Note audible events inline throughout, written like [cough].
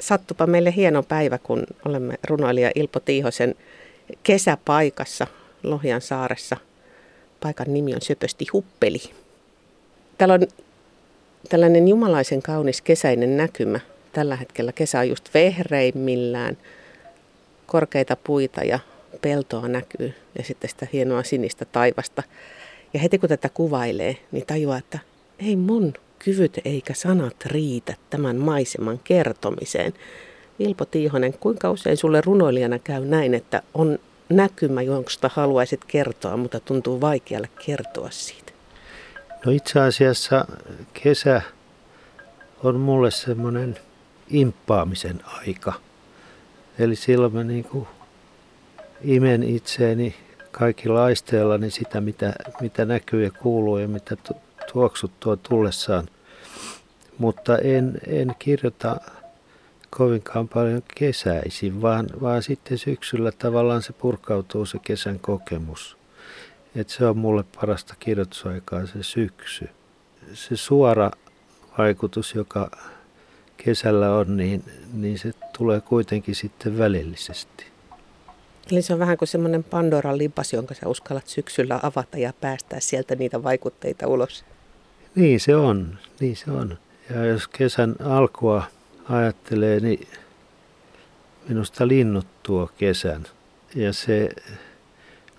sattupa meille hieno päivä, kun olemme runoilija Ilpo Tiihosen kesäpaikassa Lohjan saaressa. Paikan nimi on Söpösti Huppeli. Täällä on tällainen jumalaisen kaunis kesäinen näkymä. Tällä hetkellä kesä on just vehreimmillään. Korkeita puita ja peltoa näkyy ja sitten sitä hienoa sinistä taivasta. Ja heti kun tätä kuvailee, niin tajuaa, että ei mun kyvyt eikä sanat riitä tämän maiseman kertomiseen. Ilpo Tiihonen, kuinka usein sulle runoilijana käy näin, että on näkymä, josta haluaisit kertoa, mutta tuntuu vaikealle kertoa siitä? No itse asiassa kesä on mulle semmoinen imppaamisen aika. Eli silloin mä niin kuin imen itseeni kaikilla aisteillani sitä, mitä, mitä näkyy ja kuuluu ja mitä tuoksut tuo tullessaan. Mutta en, en kirjoita kovinkaan paljon kesäisin, vaan, vaan sitten syksyllä tavallaan se purkautuu se kesän kokemus. Et se on mulle parasta kirjoitusaikaa se syksy. Se suora vaikutus, joka kesällä on, niin, niin se tulee kuitenkin sitten välillisesti. Eli se on vähän kuin semmoinen Pandoran lipas, jonka sä uskallat syksyllä avata ja päästää sieltä niitä vaikutteita ulos. Niin se on, niin se on. Ja jos kesän alkua ajattelee, niin minusta linnut tuo kesän. Ja se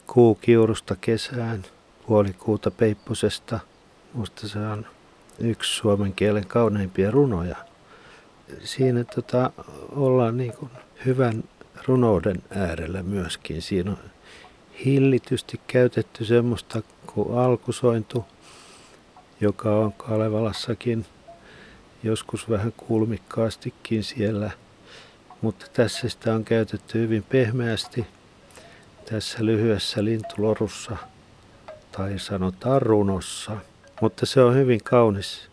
kuu kiurusta kesään, puolikuuta peipposesta, se on yksi suomen kielen kauneimpia runoja. Siinä tota, ollaan niin kuin hyvän runouden äärellä myöskin. Siinä on hillitysti käytetty semmoista kuin alkusointu, joka on Kalevalassakin joskus vähän kulmikkaastikin siellä, mutta tässä sitä on käytetty hyvin pehmeästi tässä lyhyessä lintulorussa tai sanotaan runossa. Mutta se on hyvin kaunis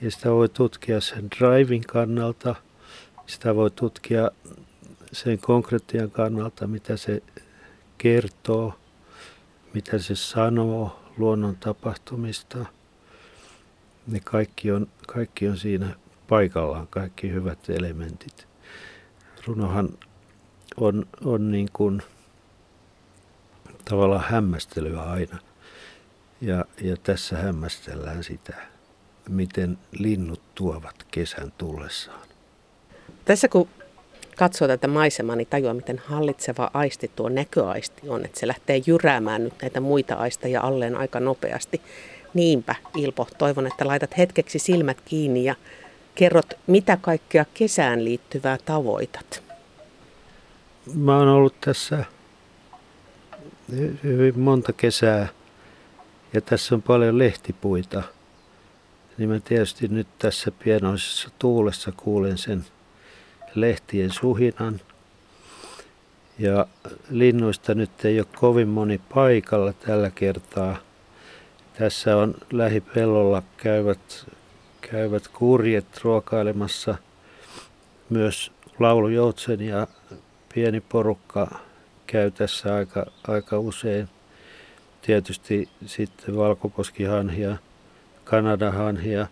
ja sitä voi tutkia sen drivin kannalta, sitä voi tutkia sen konkretian kannalta, mitä se kertoo, mitä se sanoo luonnon tapahtumista. Ne kaikki on, kaikki on siinä paikallaan, kaikki hyvät elementit. Runohan on, on niin kuin tavallaan hämmästelyä aina. Ja, ja tässä hämmästellään sitä, miten linnut tuovat kesän tullessaan. Tässä kun katsoo tätä maisemaa, niin tajuaa, miten hallitseva aisti tuo näköaisti on. Että se lähtee jyräämään nyt näitä muita aisteja alleen aika nopeasti. Niinpä, Ilpo, toivon, että laitat hetkeksi silmät kiinni ja kerrot, mitä kaikkea kesään liittyvää tavoitat. Mä oon ollut tässä hyvin monta kesää ja tässä on paljon lehtipuita. Niin mä tietysti nyt tässä pienoisessa tuulessa kuulen sen lehtien suhinan. Ja linnuista nyt ei ole kovin moni paikalla tällä kertaa. Tässä on lähipellolla käyvät, käyvät kurjet ruokailemassa. Myös laulujoutsen ja pieni porukka käy tässä aika, aika usein. Tietysti sitten valkoposkihanhia, kanadahanhia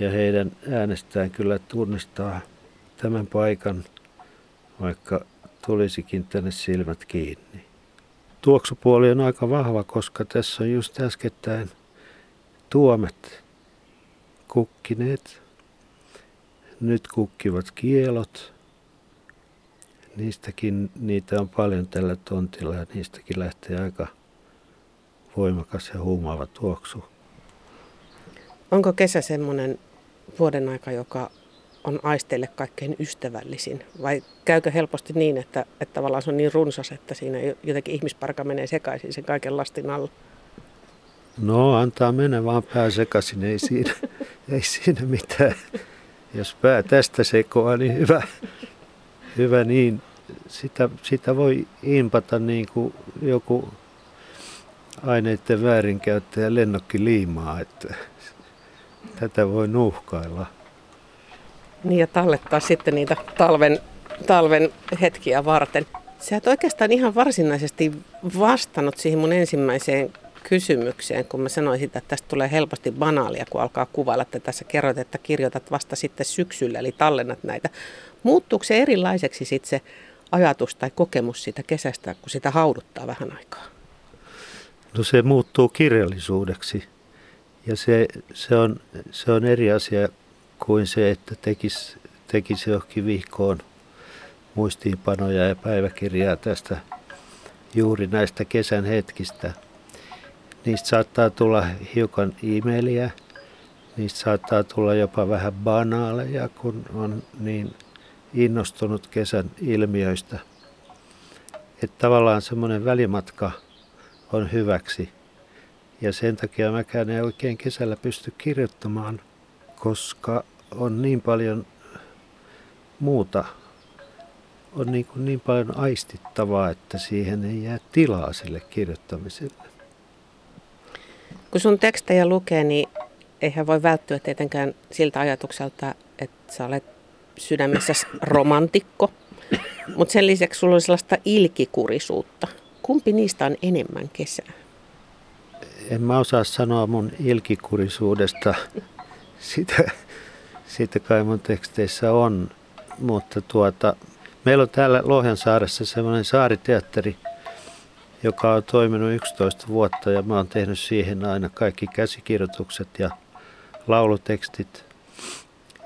ja heidän äänestään kyllä tunnistaa tämän paikan, vaikka tulisikin tänne silmät kiinni. Tuoksupuoli on aika vahva, koska tässä on just äskettäin tuomet kukkineet. Nyt kukkivat kielot. Niistäkin, niitä on paljon tällä tontilla ja niistäkin lähtee aika voimakas ja huumaava tuoksu. Onko kesä semmoinen vuoden aika, joka on aisteille kaikkein ystävällisin? Vai käykö helposti niin, että, että tavallaan se on niin runsas, että siinä jotenkin ihmisparka menee sekaisin sen kaiken lastin alla? No antaa mennä vaan pää sekaisin, ei siinä, [laughs] ei siinä mitään. Jos pää tästä sekoaa, niin hyvä, hyvä niin. Sitä, sitä voi impata niin kuin joku aineiden väärinkäyttäjä lennokki liimaa, että tätä voi nuhkailla. Niin ja tallettaa sitten niitä talven, talven hetkiä varten. Sä et oikeastaan ihan varsinaisesti vastannut siihen mun ensimmäiseen kysymykseen, kun mä sanoin sitä, että tästä tulee helposti banaalia, kun alkaa kuvailla, että tässä kerroit, että kirjoitat vasta sitten syksyllä, eli tallennat näitä. Muuttuuko se erilaiseksi sitten se ajatus tai kokemus siitä kesästä, kun sitä hauduttaa vähän aikaa? No se muuttuu kirjallisuudeksi ja se, se, on, se on eri asia kuin se, että tekisi, tekisi johonkin vihkoon muistiinpanoja ja päiväkirjaa tästä juuri näistä kesän hetkistä. Niistä saattaa tulla hiukan e-mailia, niistä saattaa tulla jopa vähän banaaleja, kun on niin innostunut kesän ilmiöistä. Että tavallaan semmoinen välimatka on hyväksi. Ja sen takia mäkään en oikein kesällä pysty kirjoittamaan, koska on niin paljon muuta on niin, kuin niin paljon aistittavaa, että siihen ei jää tilaa sille kirjoittamiselle. Kun sun tekstejä lukee, niin eihän voi välttyä tietenkään siltä ajatukselta, että sä olet sydämessä [coughs] romantikko, mutta sen lisäksi sulla on sellaista ilkikurisuutta. Kumpi niistä on enemmän kesää? En mä osaa sanoa mun ilkikurisuudesta. Sitä, sitä kai mun teksteissä on, mutta tuota, Meillä on täällä Lohjansaaressa semmoinen saariteatteri, joka on toiminut 11 vuotta ja mä oon tehnyt siihen aina kaikki käsikirjoitukset ja laulutekstit,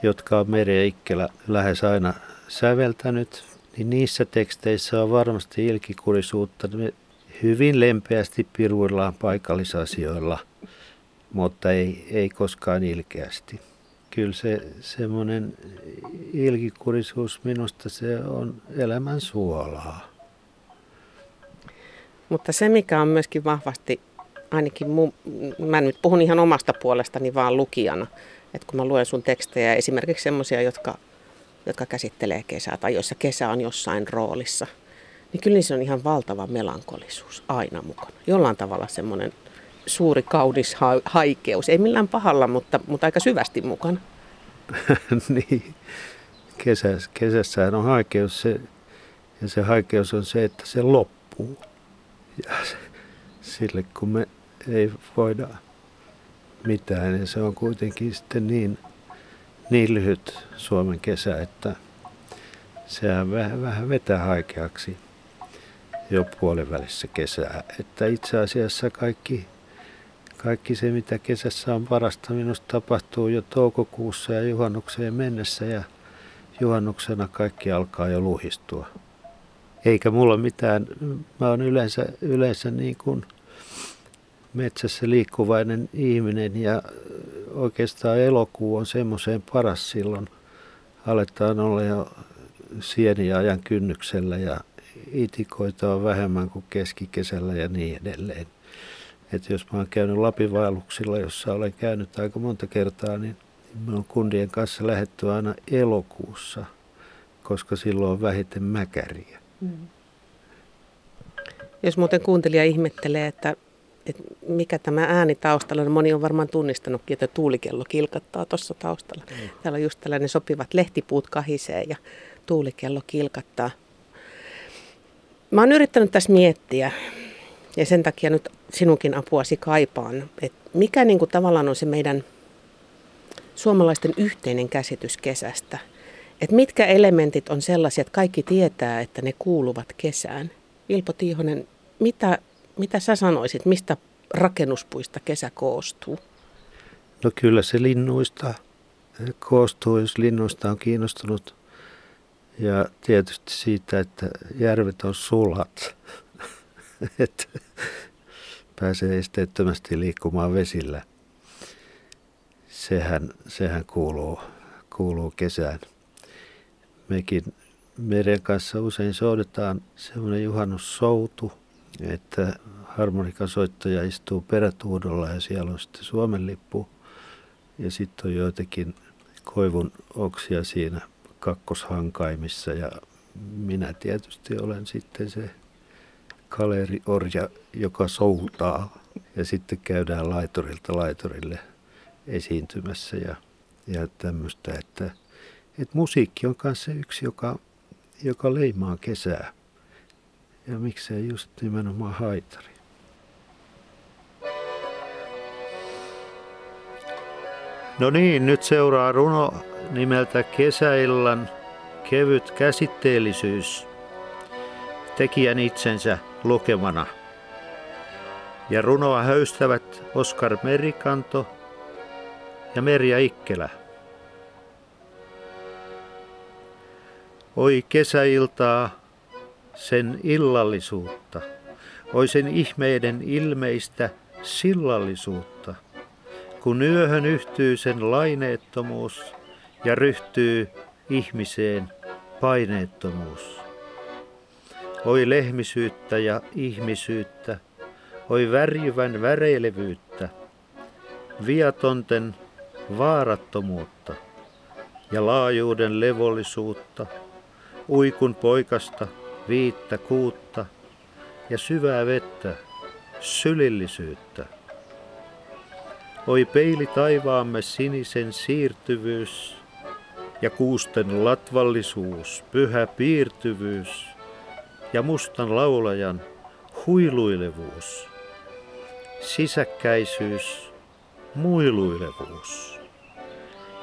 jotka on Meri Ikkelä lähes aina säveltänyt. Niin niissä teksteissä on varmasti ilkikurisuutta. Me hyvin lempeästi piruillaan paikallisasioilla, mutta ei, ei koskaan ilkeästi kyllä se semmoinen ilkikurisuus minusta se on elämän suolaa. Mutta se, mikä on myöskin vahvasti, ainakin mun, mä nyt puhun ihan omasta puolestani vaan lukijana, että kun mä luen sun tekstejä, esimerkiksi semmoisia, jotka, jotka käsittelee kesää tai joissa kesä on jossain roolissa, niin kyllä se on ihan valtava melankolisuus aina mukana. Jollain tavalla semmoinen suuri kaunis ha- haikeus. Ei millään pahalla, mutta, mutta aika syvästi mukana. [laughs] niin. Kesäs, kesässähän on haikeus se, ja se haikeus on se, että se loppuu. Ja se, sille kun me ei voida mitään, niin se on kuitenkin sitten niin, niin lyhyt Suomen kesä, että sehän vähän, vähän vetää haikeaksi jo puolivälissä kesää. Että itse asiassa kaikki kaikki se, mitä kesässä on parasta, minusta tapahtuu jo toukokuussa ja juhannukseen mennessä ja juhannuksena kaikki alkaa jo luhistua. Eikä mulla mitään, mä oon yleensä, yleensä niin kuin metsässä liikkuvainen ihminen ja oikeastaan elokuu on semmoiseen paras silloin. Aletaan olla jo sieniajan kynnyksellä ja itikoita on vähemmän kuin keskikesällä ja niin edelleen. Että jos mä oon käynyt Lapin vaelluksilla, jossa olen käynyt aika monta kertaa, niin me on kundien kanssa lähetty aina elokuussa, koska silloin on vähiten mäkäriä. Mm. Jos muuten kuuntelija ihmettelee, että, että mikä tämä ääni taustalla, niin moni on varmaan tunnistanutkin, että tuulikello kilkattaa tuossa taustalla. Mm. Täällä on just tällainen sopivat lehtipuut kahisee ja tuulikello kilkattaa. Mä oon yrittänyt tässä miettiä, ja sen takia nyt sinunkin apuasi kaipaan, että mikä niin kuin tavallaan on se meidän suomalaisten yhteinen käsitys kesästä. Että mitkä elementit on sellaisia, että kaikki tietää, että ne kuuluvat kesään. Ilpo Tiihonen, mitä, mitä sä sanoisit, mistä rakennuspuista kesä koostuu? No kyllä se linnuista koostuu, jos linnuista on kiinnostunut. Ja tietysti siitä, että järvet on sulat. [laughs] että pääsee esteettömästi liikkumaan vesillä. Sehän, sehän kuuluu, kuuluu kesään. Mekin meidän kanssa usein soudetaan semmoinen juhannussoutu, että harmonikasoittaja istuu perätuudolla ja siellä on sitten Suomen lippu. Ja sitten on joitakin koivun oksia siinä kakkoshankaimissa ja minä tietysti olen sitten se kaleeriorja, joka soutaa. Ja sitten käydään laitorilta laitorille esiintymässä ja, ja tämmöistä, että, että musiikki on myös se yksi, joka, joka leimaa kesää. Ja miksei just nimenomaan haitari. No niin, nyt seuraa runo nimeltä Kesäillan kevyt käsitteellisyys. Tekijän itsensä lukemana. Ja runoa höystävät Oskar Merikanto ja Merja Ikkelä. Oi kesäiltaa, sen illallisuutta, oi sen ihmeiden ilmeistä sillallisuutta, kun yöhön yhtyy sen laineettomuus ja ryhtyy ihmiseen paineettomuus. Oi lehmisyyttä ja ihmisyyttä, oi värjyvän väreilevyyttä, viatonten vaarattomuutta ja laajuuden levollisuutta, uikun poikasta viittä kuutta ja syvää vettä, sylillisyyttä. Oi peili taivaamme sinisen siirtyvyys ja kuusten latvallisuus, pyhä piirtyvyys ja mustan laulajan huiluilevuus, sisäkkäisyys, muiluilevuus.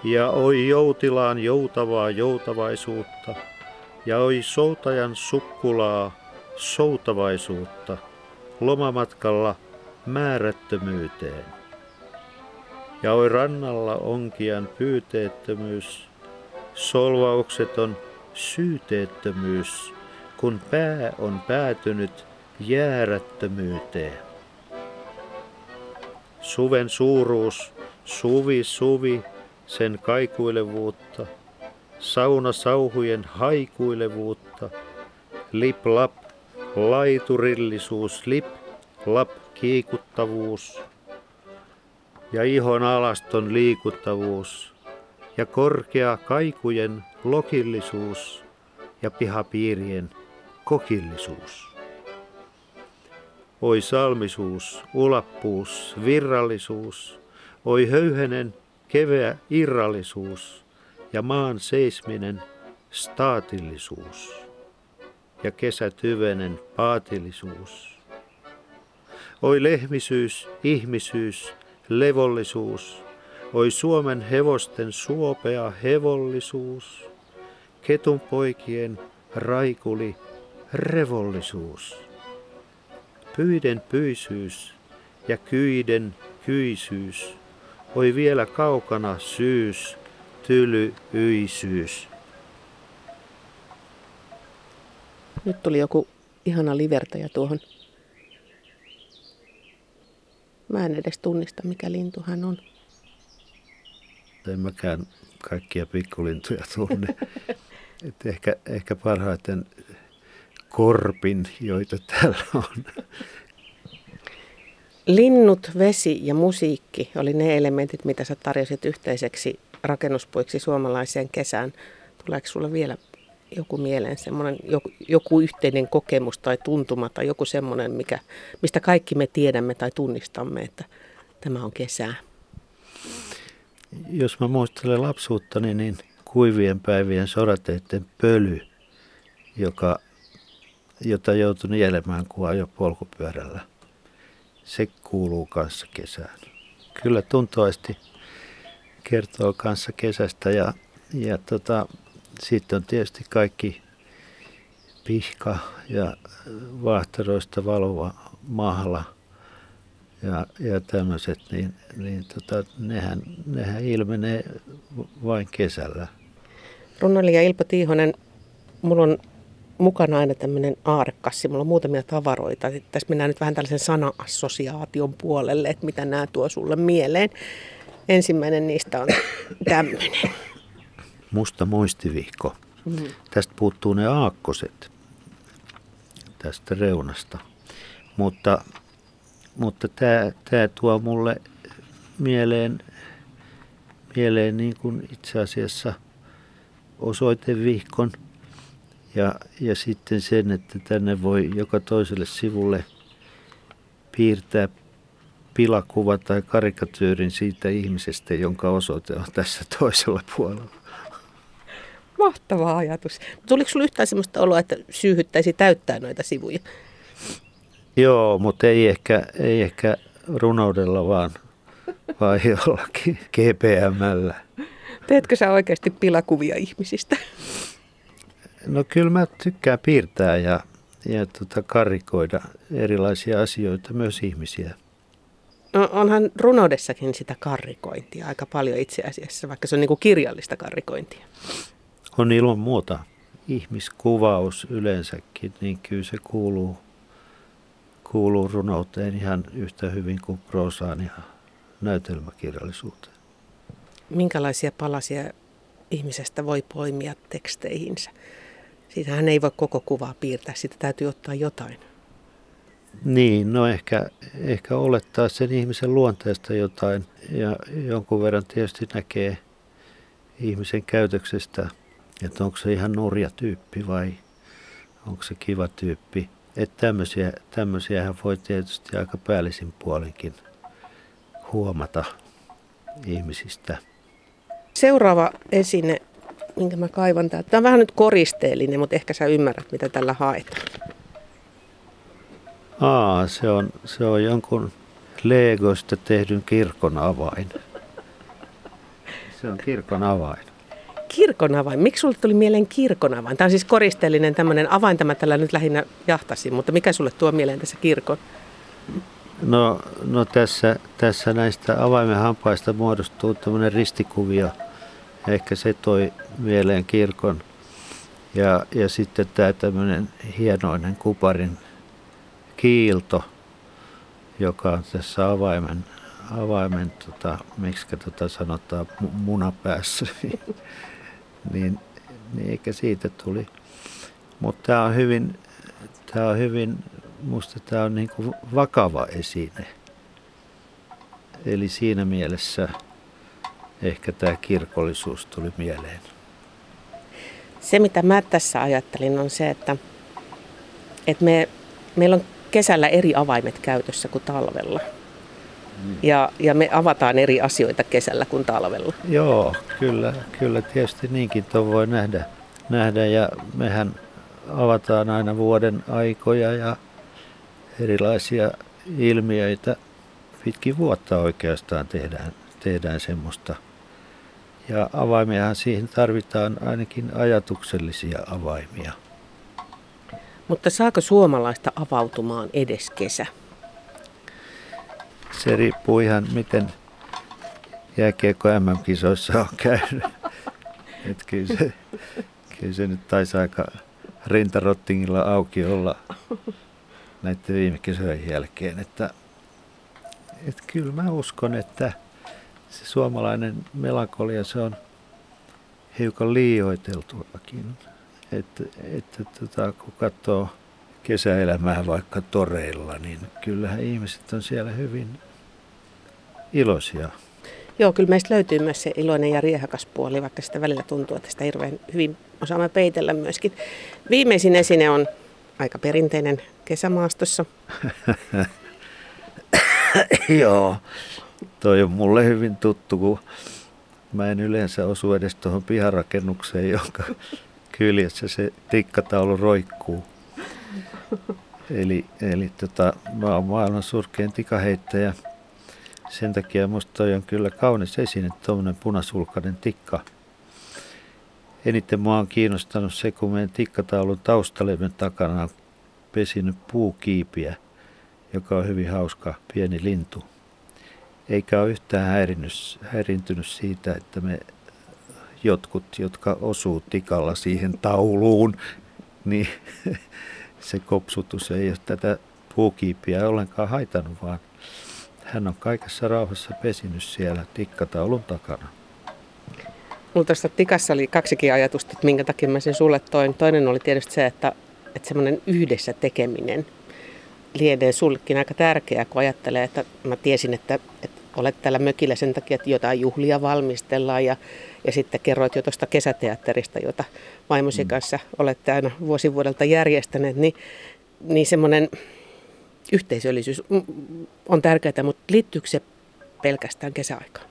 Ja oi joutilaan joutavaa joutavaisuutta, ja oi soutajan sukkulaa soutavaisuutta lomamatkalla määrättömyyteen. Ja oi rannalla onkian pyyteettömyys, solvaukseton syyteettömyys, kun pää on päätynyt jäärättömyyteen. Suven suuruus, suvi suvi, sen kaikuilevuutta, sauna sauhujen haikuilevuutta, lip lap, laiturillisuus, lip lap kiikuttavuus. Ja ihon alaston liikuttavuus. Ja korkea kaikujen lokillisuus. Ja pihapiirien kokillisuus. Oi salmisuus, ulappuus, virrallisuus, oi höyhenen keveä irrallisuus. Ja maan seisminen staatillisuus. Ja kesätyvenen paatillisuus. Oi lehmisyys, ihmisyys, levollisuus, oi Suomen hevosten suopea hevollisuus, ketun poikien raikuli revollisuus. Pyiden pyisyys ja kyiden kyisyys, oi vielä kaukana syys, tyly yisyys. Nyt tuli joku ihana livertäjä tuohon. Mä en edes tunnista, mikä lintu hän on. En mäkään kaikkia pikkulintuja tunne. [laughs] Et ehkä, ehkä parhaiten korpin, joita täällä on. Linnut, vesi ja musiikki oli ne elementit, mitä sä tarjosit yhteiseksi rakennuspuiksi suomalaiseen kesään. Tuleeko sulle vielä joku mieleen, semmoinen, joku, joku yhteinen kokemus tai tuntuma tai joku semmoinen, mikä, mistä kaikki me tiedämme tai tunnistamme, että tämä on kesää? Jos mä muistelen lapsuuttani, niin kuivien päivien sorateiden pöly, joka, jota joutui nielemään, kun ajo polkupyörällä. Se kuuluu kanssa kesään. Kyllä tuntoisesti kertoo kanssa kesästä ja, ja tota, sitten on tietysti kaikki pihka ja vahteroista valova mahla ja, ja tämmöiset, niin, niin tota, nehän, nehän ilmenee vain kesällä. Runoilija Ilpo Tiihonen, mulla on mukana aina tämmöinen aarekassi. Mulla on muutamia tavaroita. Tässä mennään nyt vähän tällaisen sana-assosiaation puolelle, että mitä nämä tuo sulle mieleen. Ensimmäinen niistä on tämmöinen. Musta muistivihko. Mm. Tästä puuttuu ne aakkoset tästä reunasta. Mutta, mutta tämä, tämä tuo mulle mieleen, mieleen niin kuin itse asiassa – osoitevihkon ja, ja sitten sen, että tänne voi joka toiselle sivulle piirtää pilakuva tai karikatyyrin siitä ihmisestä, jonka osoite on tässä toisella puolella. Mahtava ajatus. Tuliko sinulla yhtään sellaista oloa, että syyhyttäisi täyttää noita sivuja? Joo, mutta ei ehkä, ei ehkä runoudella, vaan, vai jollakin GPMllä. Teetkö sä oikeasti pilakuvia ihmisistä? No kyllä mä tykkään piirtää ja, ja tota, karikoida erilaisia asioita, myös ihmisiä. No, onhan runoudessakin sitä karrikointia aika paljon itse asiassa, vaikka se on niin kuin kirjallista karrikointia. On ilman muuta. Ihmiskuvaus yleensäkin, niin kyllä se kuuluu, kuuluu runouteen ihan yhtä hyvin kuin proosaan ja näytelmäkirjallisuuteen. Minkälaisia palasia ihmisestä voi poimia teksteihinsä? Siitähän ei voi koko kuvaa piirtää, sitä täytyy ottaa jotain. Niin, no ehkä, ehkä olettaa sen ihmisen luonteesta jotain ja jonkun verran tietysti näkee ihmisen käytöksestä, että onko se ihan nurja tyyppi vai onko se kiva tyyppi. Että tämmöisiä, tämmöisiähän voi tietysti aika päällisin puolenkin huomata ihmisistä. Seuraava esine, minkä mä kaivan täältä. Tämä on vähän nyt koristeellinen, mutta ehkä sä ymmärrät, mitä tällä haetaan. Aa, se on, se on jonkun Legosta tehdyn kirkon avain. Se on kirkon avain. Kirkon avain. Miksi sulle tuli mieleen kirkon avain? Tämä on siis koristeellinen tämmöinen avain, tämä tällä nyt lähinnä jahtasi, mutta mikä sulle tuo mieleen tässä kirkon? No, no tässä, tässä näistä avaimen hampaista muodostuu tämmöinen ristikuvio. Ehkä se toi mieleen kirkon. Ja, ja sitten tämä tämmöinen hienoinen kuparin kiilto, joka on tässä avaimen, avaimen tota, miksi tota sanotaan, munapäässä, [laughs] niin, niin eikä siitä tuli. Mutta tämä on hyvin, tämä on hyvin, musta tämä on niin kuin vakava esine. Eli siinä mielessä ehkä tämä kirkollisuus tuli mieleen. Se, mitä mä tässä ajattelin, on se, että, että me, meillä on kesällä eri avaimet käytössä kuin talvella. Mm. Ja, ja me avataan eri asioita kesällä kuin talvella. Joo, kyllä, kyllä tietysti niinkin tuo voi nähdä, nähdä. Ja mehän avataan aina vuoden aikoja ja erilaisia ilmiöitä. Pitkin vuotta oikeastaan tehdään, tehdään semmoista. Ja avaimiahan siihen tarvitaan ainakin ajatuksellisia avaimia. Mutta saako suomalaista avautumaan edes kesä? Se riippuu ihan miten jääkiekko MM-kisoissa on käynyt. Et kyllä, se, kyllä se nyt taisi aika rintarottingilla auki olla näiden viime kisojen jälkeen. Että, että kyllä mä uskon, että se suomalainen melankolia se on hiukan liioiteltuakin. Että, että tota, kun katsoo kesäelämää vaikka toreilla, niin kyllähän ihmiset on siellä hyvin iloisia. Joo, kyllä meistä löytyy myös se iloinen ja riehakas puoli, vaikka sitä välillä tuntuu, että sitä hirveän hyvin osaamme peitellä myöskin. Viimeisin esine on aika perinteinen kesämaastossa. [coughs] Joo, toi on mulle hyvin tuttu, kun mä en yleensä osu edes tuohon piharakennukseen, jonka kyljessä se tikkataulu roikkuu. Eli, eli tota, mä oon maailman surkein tikaheittäjä. Sen takia musta toi on kyllä kaunis esine, tuommoinen punasulkainen tikka. Eniten mua on kiinnostanut se, kun meidän tikkataulun taustalevyn takana on pesinyt puukiipiä, joka on hyvin hauska pieni lintu. Eikä ole yhtään häirintynyt siitä, että me jotkut, jotka osuu tikalla siihen tauluun, niin [laughs] se kopsutus ei ole tätä puukiipiä ollenkaan haitannut, vaan hän on kaikessa rauhassa pesinyt siellä tikkataulun takana. Mulla tuossa tikassa oli kaksikin ajatusta, että minkä takia mä sen sulle toin. Toinen oli tietysti se, että, että semmoinen yhdessä tekeminen lienee sullekin aika tärkeää, kun ajattelee, että mä tiesin, että, että olet täällä mökillä sen takia, että jotain juhlia valmistellaan ja, ja sitten kerroit jo tuosta kesäteatterista, jota vaimosi mm. kanssa olette aina vuosivuodelta järjestäneet, niin, niin semmoinen yhteisöllisyys on tärkeää, mutta liittyykö se pelkästään kesäaikaan?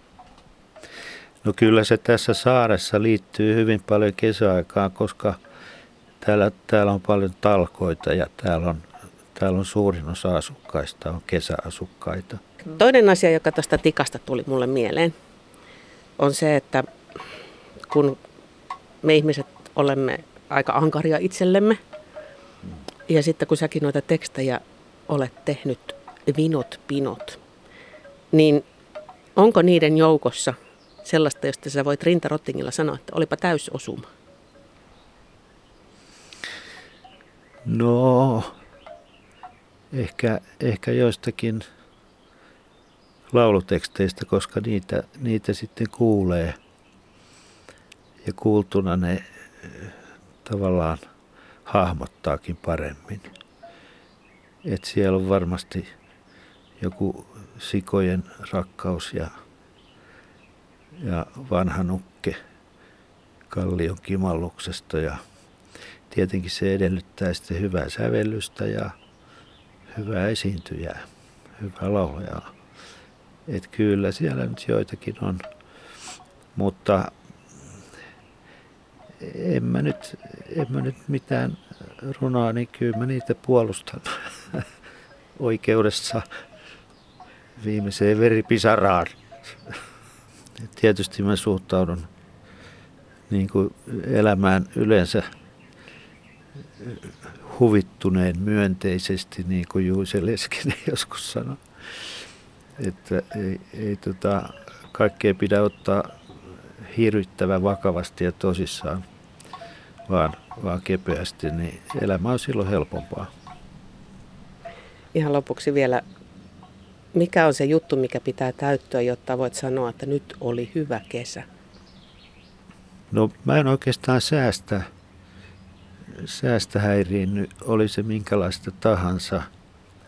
No kyllä se tässä saaressa liittyy hyvin paljon kesäaikaan, koska täällä, täällä on paljon talkoita ja täällä on, täällä on suurin osa asukkaista on kesäasukkaita. Toinen asia, joka tuosta tikasta tuli mulle mieleen, on se, että kun me ihmiset olemme aika ankaria itsellemme, ja sitten kun säkin noita tekstejä olet tehnyt, vinot, pinot, niin onko niiden joukossa sellaista, josta sä voit rintarottingilla sanoa, että olipa täysosuma? No, ehkä, ehkä joistakin lauluteksteistä, koska niitä, niitä sitten kuulee. Ja kuultuna ne eh, tavallaan hahmottaakin paremmin. Et siellä on varmasti joku sikojen rakkaus ja, ja vanha nukke kallion kimalluksesta ja tietenkin se edellyttää sitten hyvää sävellystä ja hyvää esiintyjää, hyvää laulajaa. Et kyllä siellä nyt joitakin on, mutta en mä nyt, en mä nyt mitään runoa, niin kyllä mä niitä puolustan [laughs] oikeudessa viimeiseen veripisaraan. Tietysti mä suhtaudun niin kuin elämään yleensä huvittuneen myönteisesti, niin kuin Juise Leskinen [laughs] joskus sanoi. Että ei, ei tota, kaikkea pidä ottaa hirvittävän vakavasti ja tosissaan, vaan, vaan kepeästi, niin elämä on silloin helpompaa. Ihan lopuksi vielä, mikä on se juttu, mikä pitää täyttyä, jotta voit sanoa, että nyt oli hyvä kesä? No mä en oikeastaan säästä säästä häiriinny, oli se minkälaista tahansa,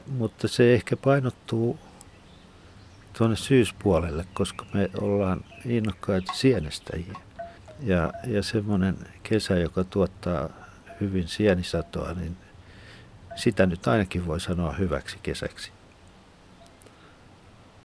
mutta se ehkä painottuu tuonne syyspuolelle, koska me ollaan innokkaita sienestäjiä. Ja, ja semmoinen kesä, joka tuottaa hyvin sienisatoa, niin sitä nyt ainakin voi sanoa hyväksi kesäksi.